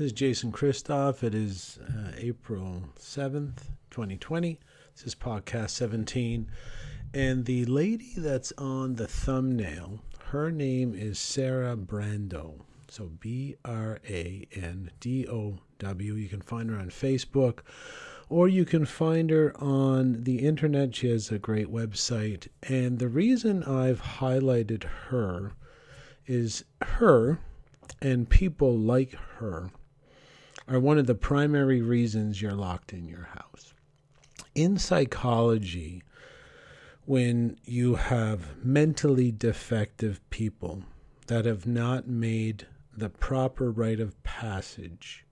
This is Jason Christoff. It is uh, April 7th, 2020. This is podcast 17. And the lady that's on the thumbnail, her name is Sarah Brandow. So B R A N D O W. You can find her on Facebook or you can find her on the internet. She has a great website. And the reason I've highlighted her is her and people like her are one of the primary reasons you're locked in your house. In psychology, when you have mentally defective people that have not made the proper rite of passage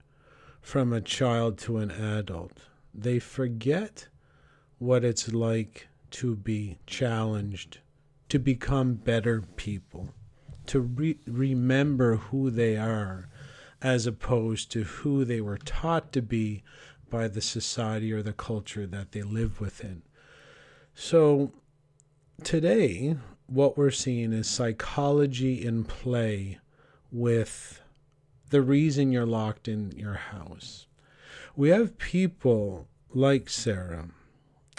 from a child to an adult, they forget what it's like to be challenged, to become better people, to re- remember who they are as opposed to who they were taught to be by the society or the culture that they live within. So today, what we're seeing is psychology in play with the reason you're locked in your house. We have people like Sarah,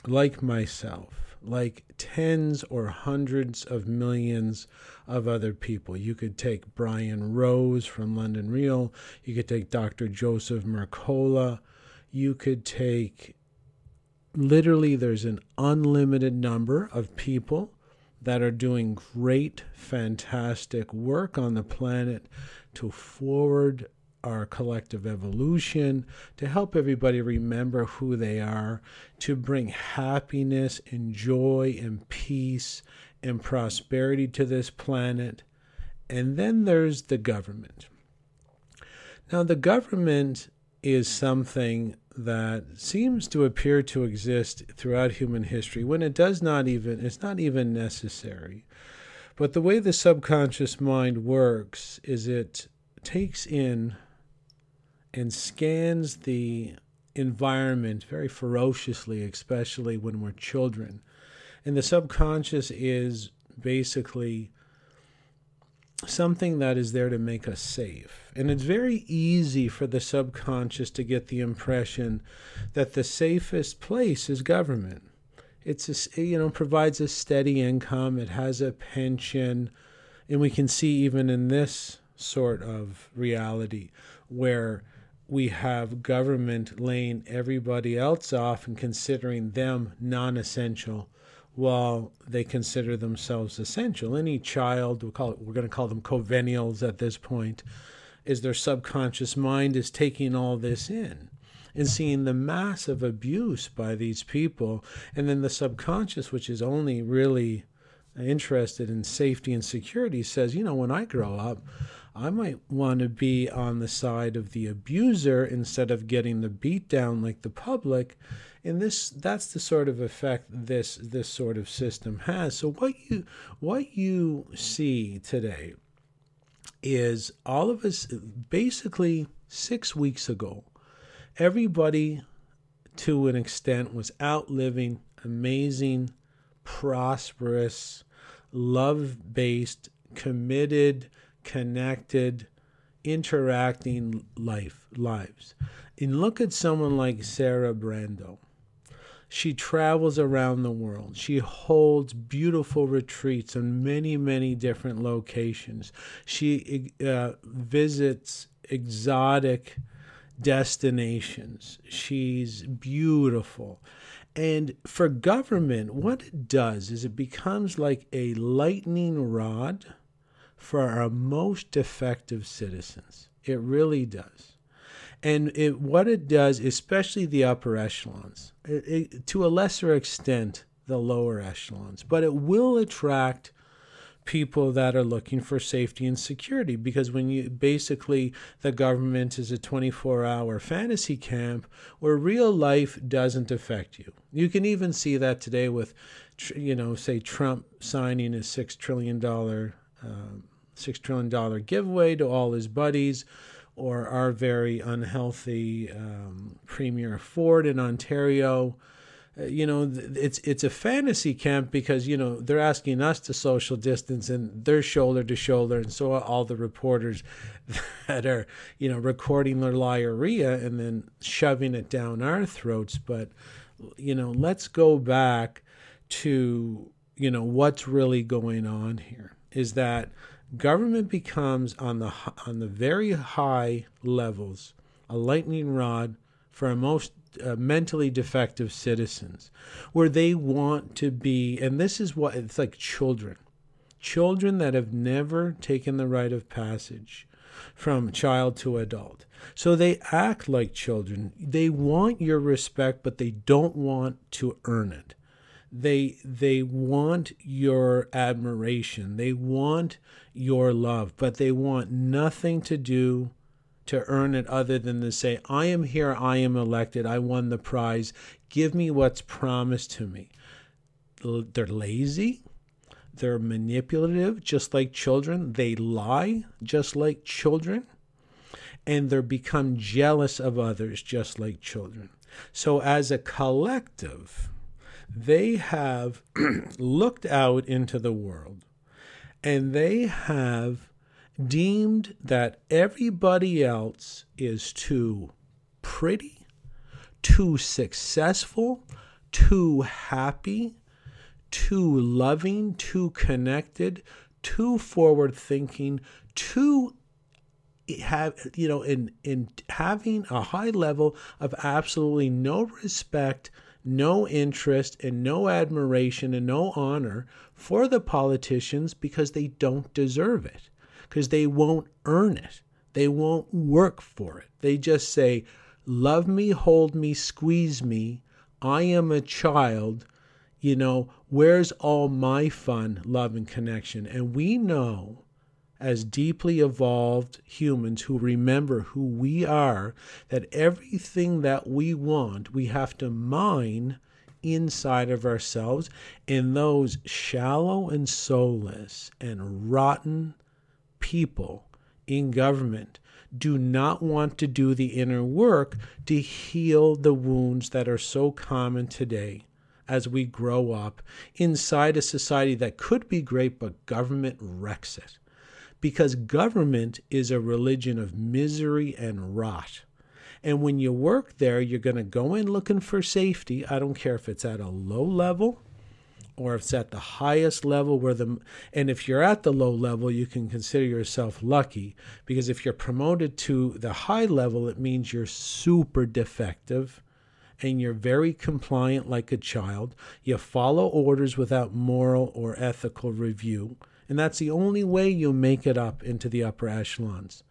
like myself, like tens or hundreds of millions of other people. You could take Brian Rose from London Real, you could take Dr. Joseph Mercola, you could take literally, there's an unlimited number of people that are doing great, fantastic work on the planet to forward our collective evolution, to help everybody remember who they are, to bring happiness and joy and peace and prosperity to this planet. And then there's the government. Now, the government is something that seems to appear to exist throughout human history when it does not even, it's not even necessary. But the way the subconscious mind works is it takes in and scans the environment very ferociously, especially when we're children. And the subconscious is basically something that is there to make us safe. And it's very easy for the subconscious to get the impression that the safest place is government. It's a, you know provides a steady income, it has a pension, and we can see even in this sort of reality where we have government laying everybody else off and considering them non essential while they consider themselves essential. Any child, we'll call it, we're going to call them covennials at this point, is their subconscious mind is taking all this in and seeing the massive abuse by these people. And then the subconscious, which is only really interested in safety and security, says, you know, when I grow up, I might want to be on the side of the abuser instead of getting the beat down like the public. And this that's the sort of effect this this sort of system has. So what you what you see today is all of us basically 6 weeks ago everybody to an extent was out living amazing prosperous love-based committed connected, interacting life lives. And look at someone like Sarah Brandow. She travels around the world. She holds beautiful retreats in many, many different locations. She uh, visits exotic destinations. She's beautiful. And for government, what it does is it becomes like a lightning rod for our most effective citizens. It really does. And it, what it does, especially the upper echelons, it, it, to a lesser extent, the lower echelons, but it will attract people that are looking for safety and security because when you basically the government is a 24 hour fantasy camp where real life doesn't affect you you can even see that today with you know say trump signing a 6 trillion dollar um, $6 trillion giveaway to all his buddies, or our very unhealthy um, Premier Ford in Ontario. Uh, you know it's it's a fantasy camp because you know they're asking us to social distance and they're shoulder to shoulder and so are all the reporters that are you know recording their diarrhea and then shoving it down our throats. But you know let's go back to you know what's really going on here is that government becomes on the on the very high levels a lightning rod for our most uh, mentally defective citizens where they want to be and this is what it's like children. Children that have never taken the rite of passage from child to adult. So they act like children. They want your respect but they don't want to earn it they they want your admiration. They want your love but they want nothing to do to earn it other than to say, I am here, I am elected, I won the prize, give me what's promised to me. They're lazy, they're manipulative, just like children, they lie, just like children, and they become jealous of others, just like children. So, as a collective, they have looked out into the world and they have deemed that everybody else is too pretty, too successful, too happy, too loving, too connected, too forward thinking, too have you know in in having a high level of absolutely no respect no interest and no admiration and no honor for the politicians because they don't deserve it because they won't earn it. They won't work for it. They just say, Love me, hold me, squeeze me. I am a child. You know, where's all my fun, love, and connection? And we know, as deeply evolved humans who remember who we are, that everything that we want, we have to mine inside of ourselves. And those shallow and soulless and rotten people in government do not want to do the inner work to heal the wounds that are so common today as we grow up inside a society that could be great, but government wrecks it. Because government is a religion of misery and rot. And when you work there, you're going to go in looking for safety. I don't care if it's at a low level or if it's at the highest level where the and if you're at the low level you can consider yourself lucky because if you're promoted to the high level it means you're super defective and you're very compliant like a child you follow orders without moral or ethical review and that's the only way you make it up into the upper echelons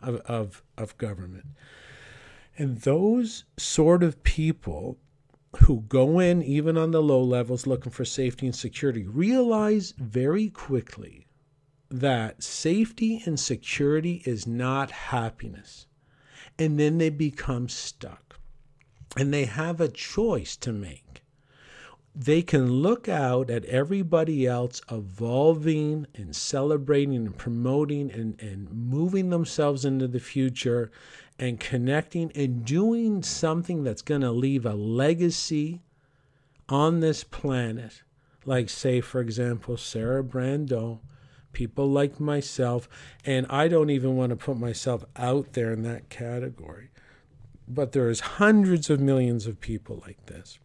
of, of, of government and those sort of people who go in, even on the low levels, looking for safety and security, realize very quickly that safety and security is not happiness. And then they become stuck. And they have a choice to make. They can look out at everybody else evolving and celebrating and promoting and, and moving themselves into the future and connecting and doing something that's going to leave a legacy on this planet. Like, say, for example, Sarah Brandow, people like myself, and I don't even want to put myself out there in that category. But there's hundreds of millions of people like this.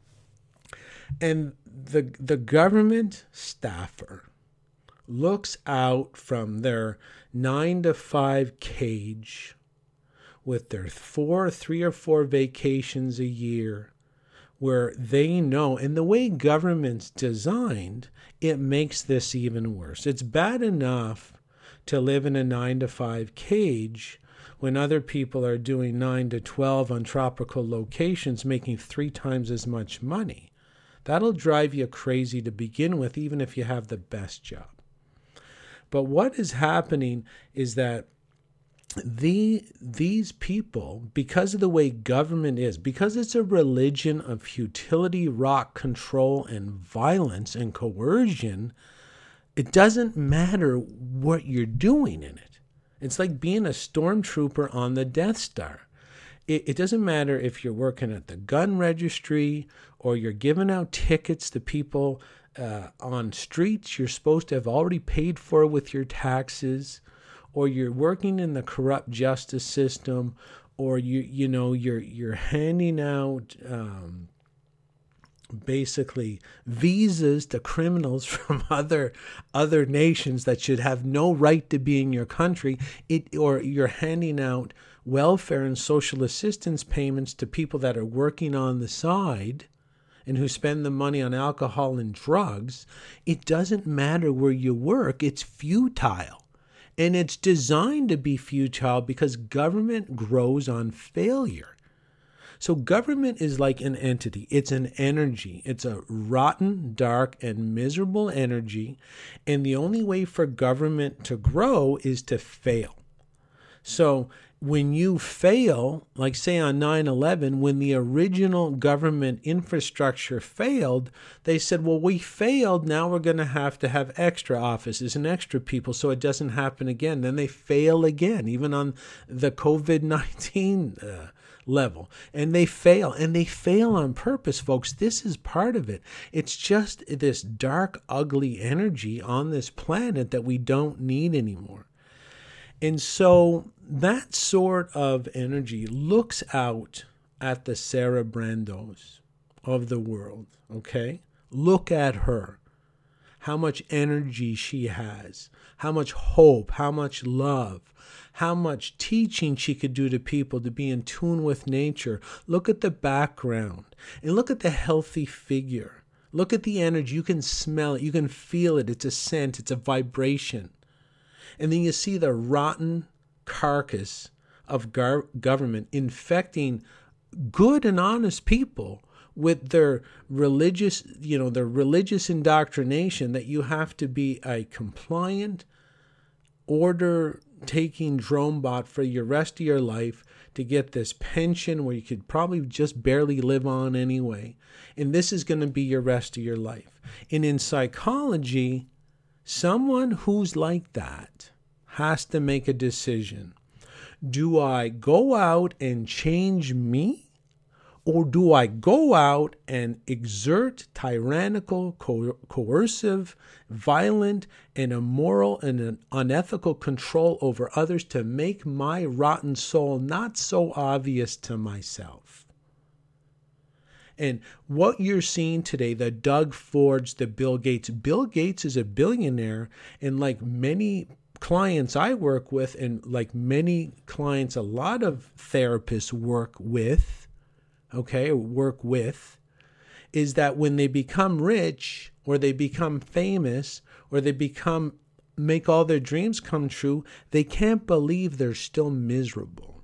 And the, the government staffer looks out from their nine to five cage with their four, three or four vacations a year where they know, and the way government's designed, it makes this even worse. It's bad enough to live in a nine to five cage when other people are doing nine to 12 on tropical locations, making three times as much money. That'll drive you crazy to begin with, even if you have the best job. But what is happening is that the these people because of the way government is because it's a religion of futility rock control and violence and coercion it doesn't matter what you're doing in it it's like being a stormtrooper on the death star it, it doesn't matter if you're working at the gun registry or you're giving out tickets to people uh, on streets you're supposed to have already paid for with your taxes or you're working in the corrupt justice system or you you know you're you're handing out um, basically visas to criminals from other other nations that should have no right to be in your country. It or you're handing out welfare and social assistance payments to people that are working on the side and who spend the money on alcohol and drugs it doesn't matter where you work it's futile and it's designed to be futile because government grows on failure so, government is like an entity, it's an energy. It's a rotten, dark, and miserable energy. And the only way for government to grow is to fail. So, when you fail, like say on 9 11, when the original government infrastructure failed, they said, well, we failed. Now we're going to have to have extra offices and extra people so it doesn't happen again. Then they fail again, even on the COVID 19 uh, level. And they fail, and they fail on purpose, folks. This is part of it. It's just this dark, ugly energy on this planet that we don't need anymore. And so that sort of energy looks out at the Sarah Brandows of the world, okay? Look at her. How much energy she has, how much hope, how much love, how much teaching she could do to people to be in tune with nature. Look at the background and look at the healthy figure. Look at the energy. You can smell it, you can feel it. It's a scent, it's a vibration. And then you see the rotten carcass of gar- government infecting good and honest people with their religious, you know, their religious indoctrination that you have to be a compliant, order taking drone bot for your rest of your life to get this pension where you could probably just barely live on anyway. And this is going to be your rest of your life. And in psychology, someone who's like that has to make a decision. Do I go out and change me? Or do I go out and exert tyrannical, co- coercive, violent, and immoral and an unethical control over others to make my rotten soul not so obvious to myself? And what you're seeing today, the Doug Fords, the Bill Gates, Bill Gates is a billionaire, and like many clients I work with, and like many clients a lot of therapists work with, okay, work with, is that when they become rich or they become famous or they become make all their dreams come true, they can't believe they're still miserable.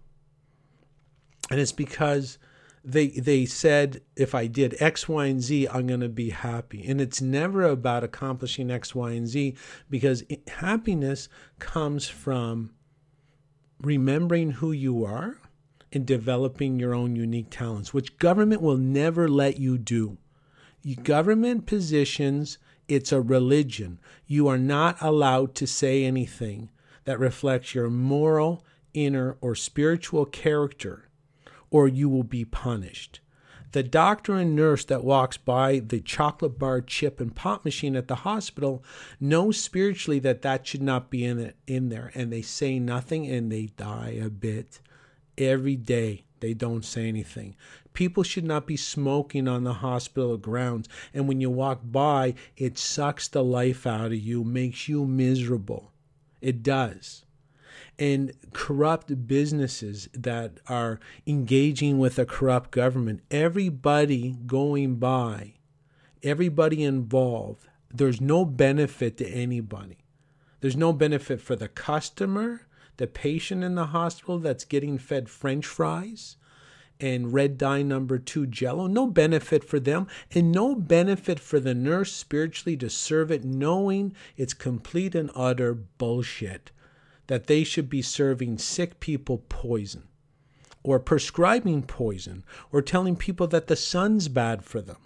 And it's because they they said if I did X, Y, and Z, I'm going to be happy. And it's never about accomplishing X, Y, and Z because happiness comes from remembering who you are and developing your own unique talents, which government will never let you do. Government positions, it's a religion. You are not allowed to say anything that reflects your moral, inner, or spiritual character, or you will be punished. The doctor and nurse that walks by the chocolate bar chip and pop machine at the hospital knows spiritually that that should not be in it in there and they say nothing and they die a bit every day they don't say anything. People should not be smoking on the hospital grounds. And when you walk by, it sucks the life out of you, makes you miserable. It does. And corrupt businesses that are engaging with a corrupt government, everybody going by, everybody involved, there's no benefit to anybody. There's no benefit for the customer the patient in the hospital that's getting fed french fries and red dye number two jello. No benefit for them and no benefit for the nurse spiritually to serve it knowing it's complete and utter bullshit that they should be serving sick people poison or prescribing poison or telling people that the sun's bad for them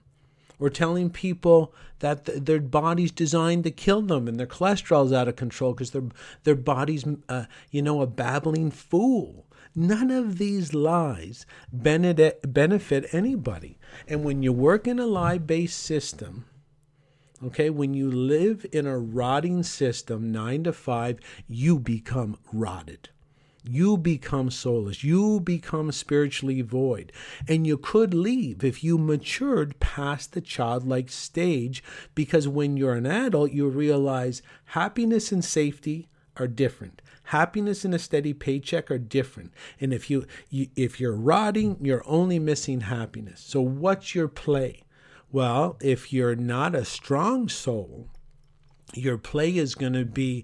or telling people that th- their body's designed to kill them and their cholesterol's out of control because their their body's uh, you know a babbling fool None of these lies benefit anybody. And when you work in a lie based system, okay, when you live in a rotting system, nine to five, you become rotted. You become soulless. You become spiritually void. And you could leave if you matured past the childlike stage because when you're an adult, you realize happiness and safety are different happiness and a steady paycheck are different and if you, you, if you're rotting you're only missing happiness so what's your play well if you're not a strong soul your play is going to be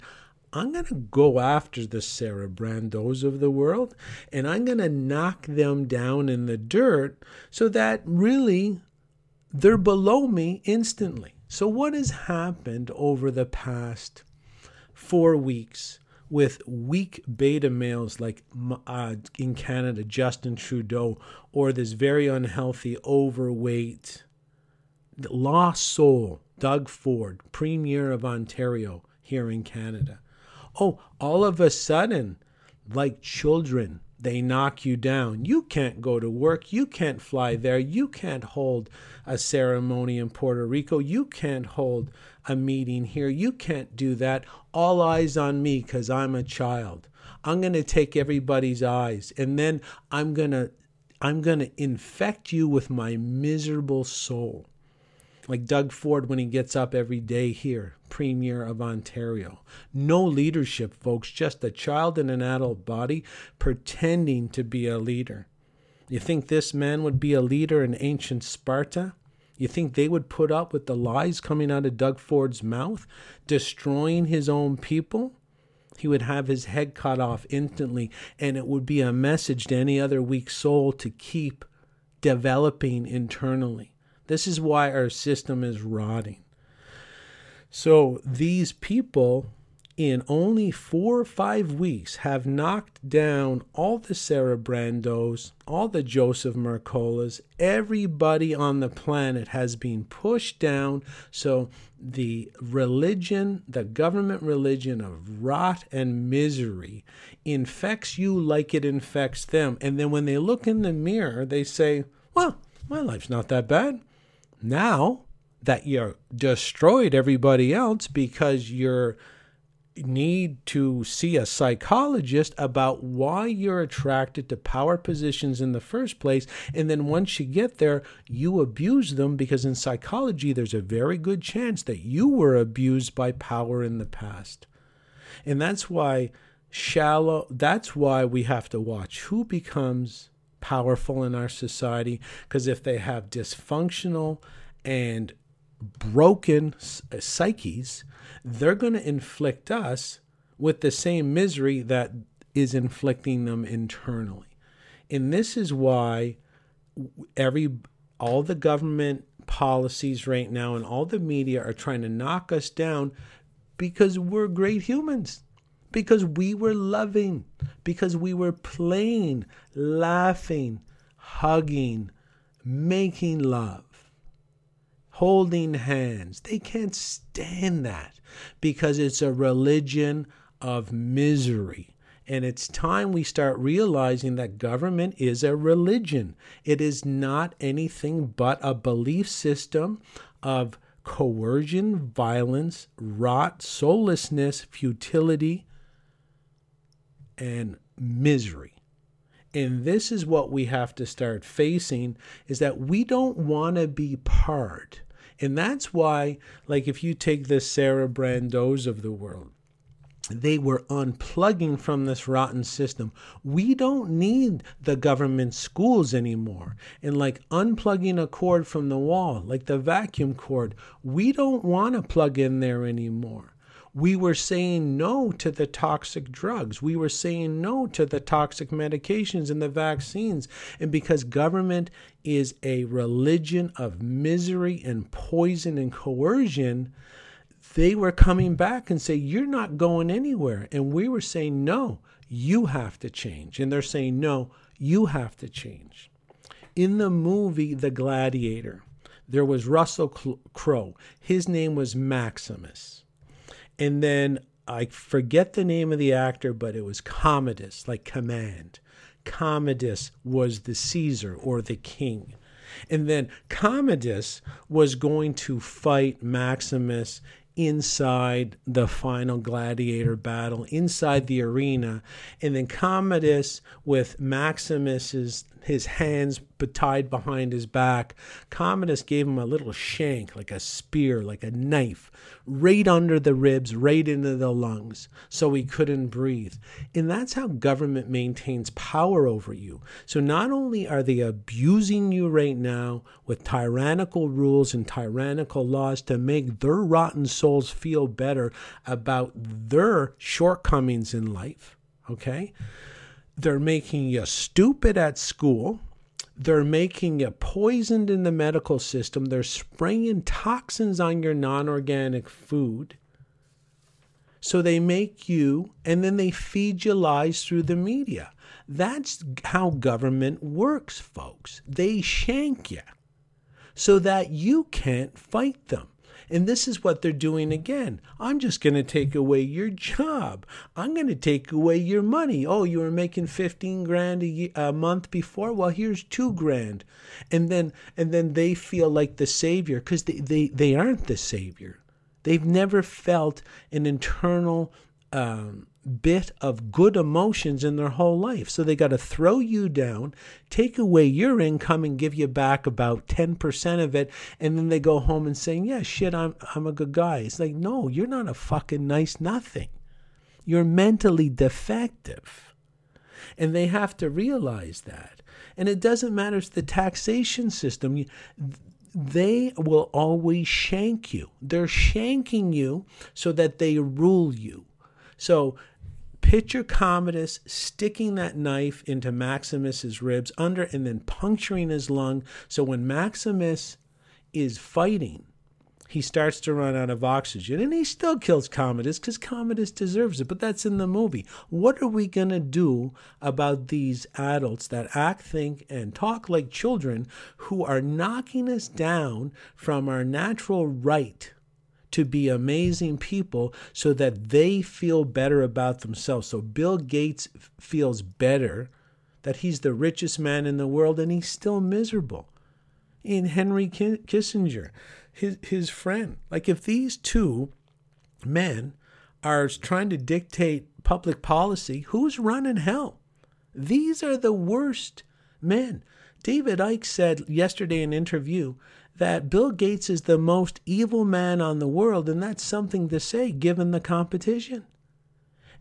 I'm going to go after the Sarah Brandows of the world and I'm going to knock them down in the dirt so that really they're below me instantly. So, what has happened over the past four weeks with weak beta males like uh, in Canada, Justin Trudeau, or this very unhealthy, overweight, lost soul, Doug Ford, Premier of Ontario here in Canada? Oh, all of a sudden, like children, they knock you down. You can't go to work. You can't fly there. You can't hold a ceremony in Puerto Rico. You can't hold a meeting here. You can't do that. All eyes on me because I'm a child. I'm going to take everybody's eyes and then I'm going to I'm going to infect you with my miserable soul like Doug Ford when he gets up every day here, Premier of Ontario. No leadership, folks, just a child in an adult body pretending to be a leader. You think this man would be a leader in ancient Sparta? You think they would put up with the lies coming out of Doug Ford's mouth, destroying his own people? He would have his head cut off instantly, and it would be a message to any other weak soul to keep developing internally. This is why our system is rotting. So these people in only four or five weeks have knocked down all the Sarah Brandows, all the Joseph Mercolas, everybody on the planet has been pushed down. So the religion, the government religion of rot and misery, infects you like it infects them. And then when they look in the mirror, they say, Well, my life's not that bad. Now that you destroyed everybody else because you need to see a psychologist about why you're attracted to power positions in the first place. And then once you get there, you abuse them because in psychology, there's a very good chance that you were abused by power in the past. And that's why shallow, that's why we have to watch who becomes powerful in our society because if they have dysfunctional and broken uh, psyches, they're going to inflict us with the same misery that is inflicting them internally. And this is why every all the government policies right now and all the media are trying to knock us down because we're great humans because we were loving, because we were playing, laughing, hugging, making love, holding hands. They can't stand that because it's a religion of misery. And it's time we start realizing that government is a religion. It is not anything but a belief system of coercion, violence, rot, soullessness, futility, and misery. And this is what we have to start facing is that we don't want to be part. And that's why, like, if you take the Sarah Brandows of the world, they were unplugging from this rotten system. We don't need the government schools anymore. And like unplugging a cord from the wall, like the vacuum cord, we don't want to plug in there anymore we were saying no to the toxic drugs. We were saying no to the toxic medications and the vaccines. And because government is a religion of misery and poison and coercion, they were coming back and say, You're not going anywhere. And we were saying, No, you have to change. And they're saying, No, you have to change. In the movie The Gladiator, there was Russell Crowe. His name was Maximus. And then I forget the name of the actor, but it was Commodus, like command. Commodus was the Caesar or the king. And then Commodus was going to fight Maximus inside the final gladiator battle, inside the arena. And then Commodus, with Maximus's his hands tied behind his back, Commodus gave him a little shank, like a spear, like a knife, right under the ribs, right into the lungs, so he couldn't breathe. And that's how government maintains power over you. So not only are they abusing you right now with tyrannical rules and tyrannical laws to make their rotten souls feel better about their shortcomings in life, okay? They're making you stupid at school. They're making you poisoned in the medical system. They're spraying toxins on your non organic food. So they make you, and then they feed you lies through the media. That's how government works, folks. They shank you so that you can't fight them. And this is what they're doing again. I'm just going to take away your job. I'm going to take away your money. Oh, you were making 15 grand a, year, a month before? Well, here's 2 grand. And then and then they feel like the savior cuz they, they they aren't the savior. They've never felt an internal um, bit of good emotions in their whole life. So they got to throw you down, take away your income and give you back about 10% of it. And then they go home and saying, yeah, shit, I'm, I'm a good guy. It's like, no, you're not a fucking nice nothing. You're mentally defective. And they have to realize that. And it doesn't matter it's the taxation system. They will always shank you. They're shanking you so that they rule you. So Picture Commodus sticking that knife into Maximus's ribs under and then puncturing his lung. So when Maximus is fighting, he starts to run out of oxygen and he still kills Commodus because Commodus deserves it. But that's in the movie. What are we going to do about these adults that act, think, and talk like children who are knocking us down from our natural right to be amazing people so that they feel better about themselves. So Bill Gates feels better that he's the richest man in the world and he's still miserable. In Henry Kissinger, his, his friend, like if these two men are trying to dictate public policy, who's running hell? These are the worst men. David Icke said yesterday in an interview that Bill Gates is the most evil man on the world, and that's something to say given the competition.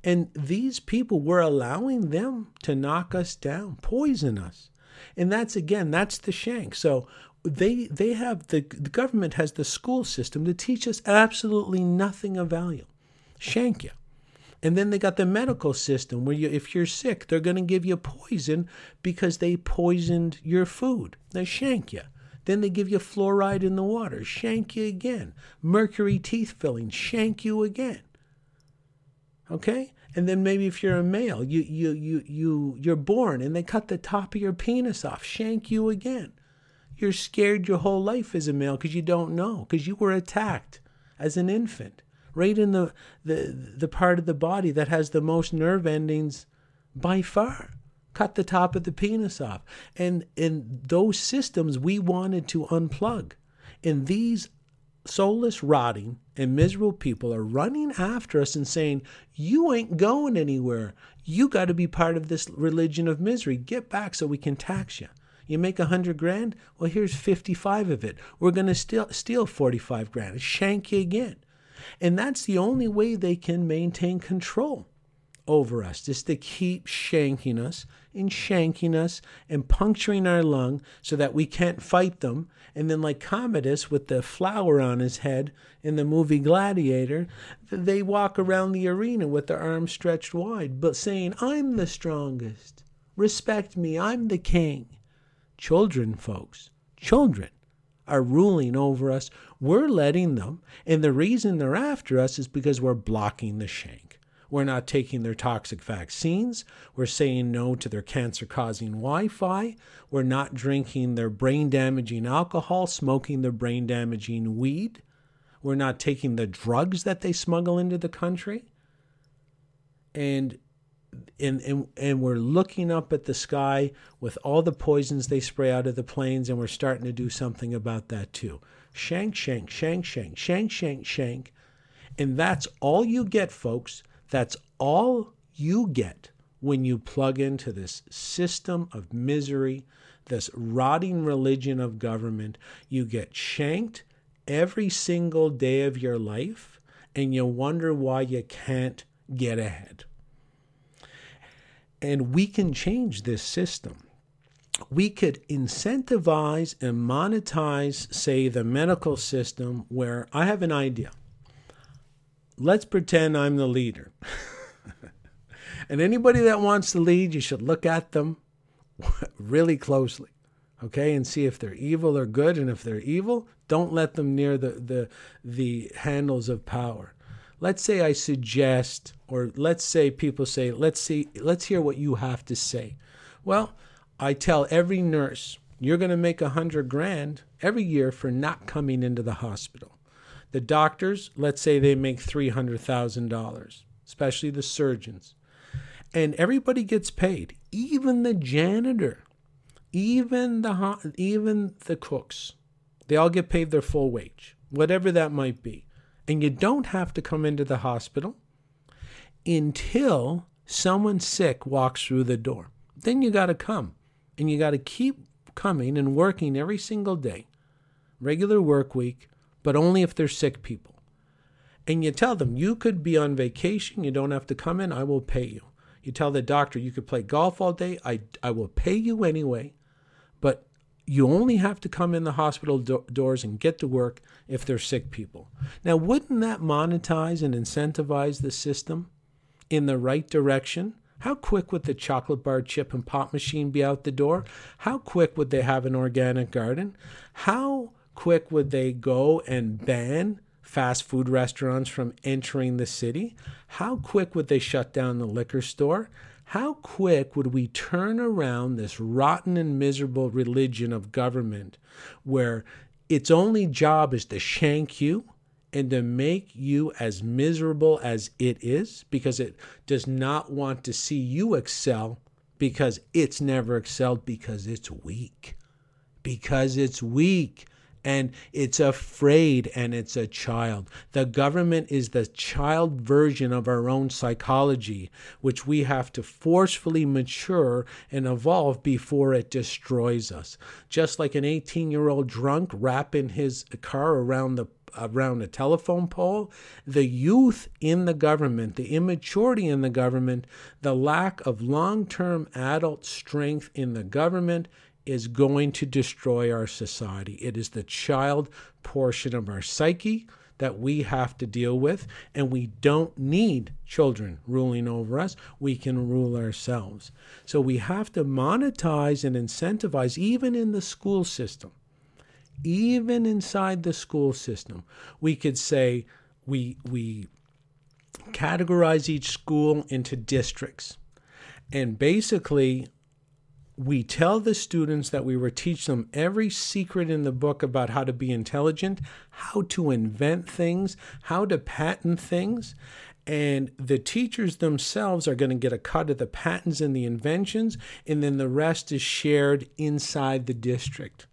And these people, were allowing them to knock us down, poison us. And that's again, that's the shank. So they they have the, the government has the school system to teach us absolutely nothing of value. Shank you. And then they got the medical system where you, if you're sick, they're going to give you poison because they poisoned your food. They shank you. Then they give you fluoride in the water, shank you again. Mercury teeth filling, shank you again. Okay? And then maybe if you're a male, you you you you you're born and they cut the top of your penis off, shank you again. You're scared your whole life as a male because you don't know, because you were attacked as an infant, right in the, the the part of the body that has the most nerve endings by far cut the top of the penis off. And in those systems, we wanted to unplug. And these soulless, rotting, and miserable people are running after us and saying, You ain't going anywhere. You got to be part of this religion of misery. Get back so we can tax you. You make a hundred grand? Well, here's 55 of it. We're going to steal, steal 45 grand. Shank you again. And that's the only way they can maintain control over us, just to keep shanking us and shanking us and puncturing our lung so that we can't fight them. And then, like Commodus with the flower on his head in the movie Gladiator, they walk around the arena with their arms stretched wide, but saying, I'm the strongest. Respect me. I'm the king. Children, folks, children are ruling over us. We're letting them. And the reason they're after us is because we're blocking the shank. We're not taking their toxic vaccines. We're saying no to their cancer causing Wi Fi. We're not drinking their brain damaging alcohol, smoking their brain damaging weed. We're not taking the drugs that they smuggle into the country. And and, and and we're looking up at the sky with all the poisons they spray out of the planes, and we're starting to do something about that too. Shank, shank, shank, shank, shank, shank, shank, and that's all you get, folks. That's all you get when you plug into this system of misery, this rotting religion of government. You get shanked every single day of your life, and you wonder why you can't get ahead. And we can change this system. We could incentivize and monetize, say, the medical system where I have an idea. Let's pretend I'm the leader. and anybody that wants to lead, you should look at them really closely, okay, and see if they're evil or good. And if they're evil, don't let them near the, the, the handles of power let's say I suggest, or let's say people say, let's see, let's hear what you have to say. Well, I tell every nurse, you're going to make a hundred grand every year for not coming into the hospital. The doctors, let's say they make three hundred thousand dollars, especially the surgeons, and everybody gets paid, even the janitor, even the even the cooks. They all get paid their full wage, whatever that might be. And you don't have to come into the hospital until someone sick walks through the door. Then you got to come and you got to keep coming and working every single day, regular work week, but only if they're sick people. And you tell them, you could be on vacation, you don't have to come in, I will pay you. You tell the doctor, you could play golf all day, I, I will pay you anyway, but you only have to come in the hospital do- doors and get to work if they're sick people. Now, wouldn't that monetize and incentivize the system in the right direction? How quick would the chocolate bar chip and pop machine be out the door? How quick would they have an organic garden? How quick would they go and ban fast food restaurants from entering the city? How quick would they shut down the liquor store? how quick would we turn around this rotten and miserable religion of government where its only job is to shank you and to make you as miserable as it is because it does not want to see you excel because it's never excelled because it's weak. Because it's weak and it's afraid and it's a child. The government is the child version of our own psychology, which we have to forcefully mature and evolve before it destroys us. Just like an 18 year old drunk wrapping his car around the around a telephone pole, the youth in the government, the immaturity in the government, the lack of long term adult strength in the government is going to destroy our society. It is the child portion of our psyche that we have to deal with, and we don't need children ruling over us. We can rule ourselves. So we have to monetize and incentivize, even in the school system. Even inside the school system, we could say we, we categorize each school into districts. And basically, we tell the students that we will teach them every secret in the book about how to be intelligent, how to invent things, how to patent things. And the teachers themselves are going to get a cut of the patents and the inventions, and then the rest is shared inside the district.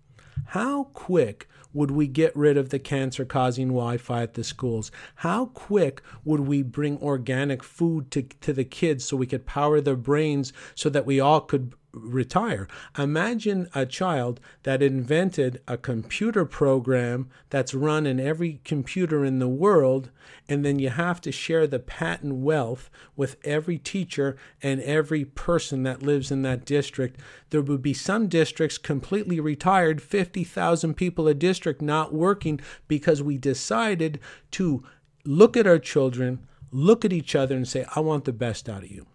How quick would we get rid of the cancer causing Wi Fi at the schools? How quick would we bring organic food to, to the kids so we could power their brains so that we all could retire. Imagine a child that invented a computer program that's run in every computer in the world, and then you have to share the patent wealth with every teacher and every person that lives in that district. There would be some districts completely retired, 50,000 people a district not working because we decided to look at our children, look at each other, and say, I want the best out of you.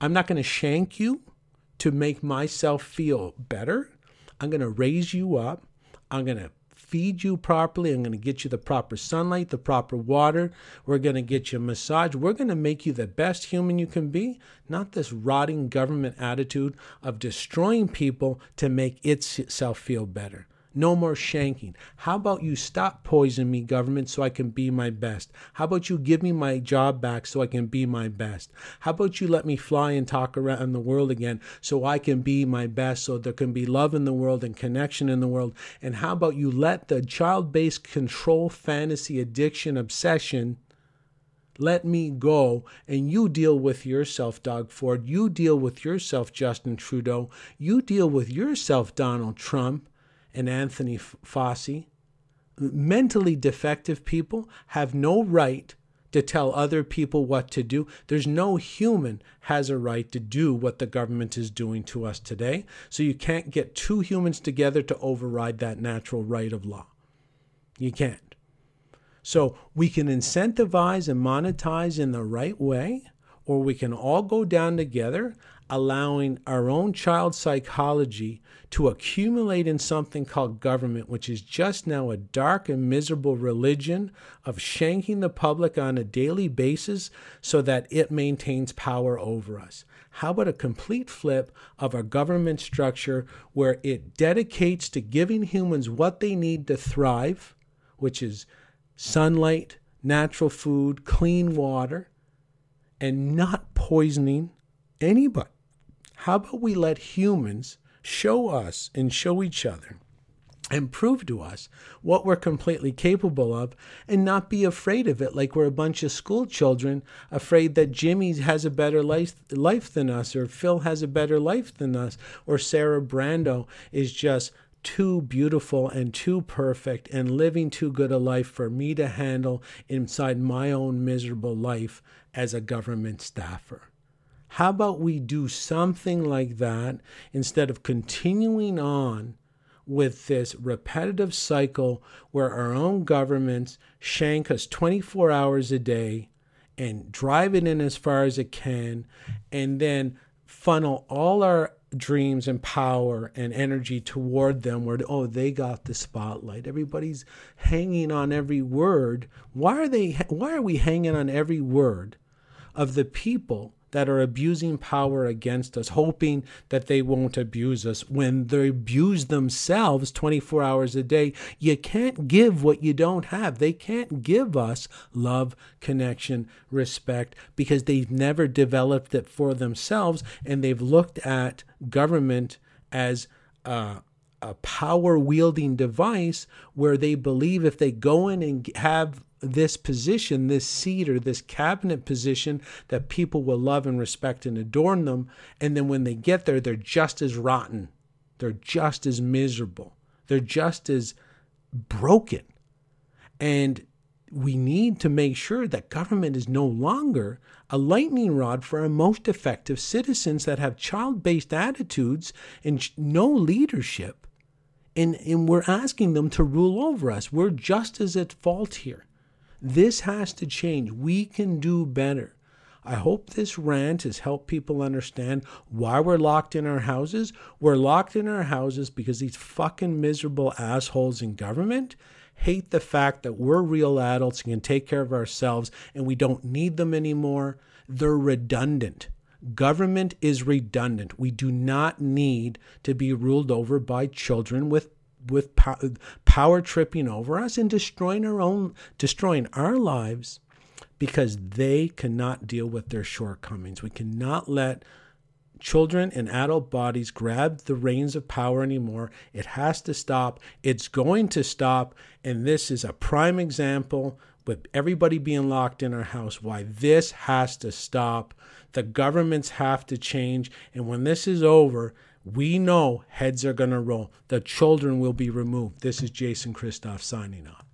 I'm not going to shank you to make myself feel better. I'm going to raise you up. I'm going to feed you properly. I'm going to get you the proper sunlight, the proper water. We're going to get you a massage. We're going to make you the best human you can be, not this rotting government attitude of destroying people to make itself feel better. No more shanking. How about you stop poisoning me, government, so I can be my best? How about you give me my job back so I can be my best? How about you let me fly and talk around the world again so I can be my best, so there can be love in the world and connection in the world? And how about you let the child based control, fantasy, addiction, obsession let me go and you deal with yourself, Doug Ford. You deal with yourself, Justin Trudeau. You deal with yourself, Donald Trump and Anthony Fauci. Mentally defective people have no right to tell other people what to do. There's no human has a right to do what the government is doing to us today. So you can't get two humans together to override that natural right of law. You can't. So we can incentivize and monetize in the right way, or we can all go down together allowing our own child psychology to accumulate in something called government, which is just now a dark and miserable religion of shanking the public on a daily basis so that it maintains power over us. How about a complete flip of our government structure where it dedicates to giving humans what they need to thrive, which is sunlight, natural food, clean water, and not poisoning anybody? How about we let humans show us and show each other and prove to us what we're completely capable of and not be afraid of it like we're a bunch of school children afraid that Jimmy has a better life, life than us or Phil has a better life than us or Sarah Brandow is just too beautiful and too perfect and living too good a life for me to handle inside my own miserable life as a government staffer. How about we do something like that instead of continuing on with this repetitive cycle where our own governments shank us 24 hours a day and drive it in as far as it can and then funnel all our dreams and power and energy toward them where oh they got the spotlight. Everybody's hanging on every word. Why are they why are we hanging on every word of the people that are abusing power against us, hoping that they won't abuse us when they abuse themselves 24 hours a day. You can't give what you don't have. They can't give us love, connection, respect because they've never developed it for themselves and they've looked at government as uh, a, a power wielding device where they believe if they go in and have this position, this seat or this cabinet position that people will love and respect and adorn them. And then when they get there, they're just as rotten. They're just as miserable. They're just as broken. And we need to make sure that government is no longer a lightning rod for our most effective citizens that have child based attitudes and no leadership. And, and we're asking them to rule over us. We're just as at fault here. This has to change. We can do better. I hope this rant has helped people understand why we're locked in our houses. We're locked in our houses because these fucking miserable assholes in government hate the fact that we're real adults and can take care of ourselves and we don't need them anymore. They're redundant. Government is redundant. We do not need to be ruled over by children with with power tripping over us and destroying our own destroying our lives because they cannot deal with their shortcomings. We cannot let children and adult bodies grab the reins of power anymore. It has to stop. It's going to stop. And this is a prime example with everybody being locked in our house why this has to stop. The governments have to change. And when this is over, we know heads are going to roll. The children will be removed. This is Jason Christoff signing off.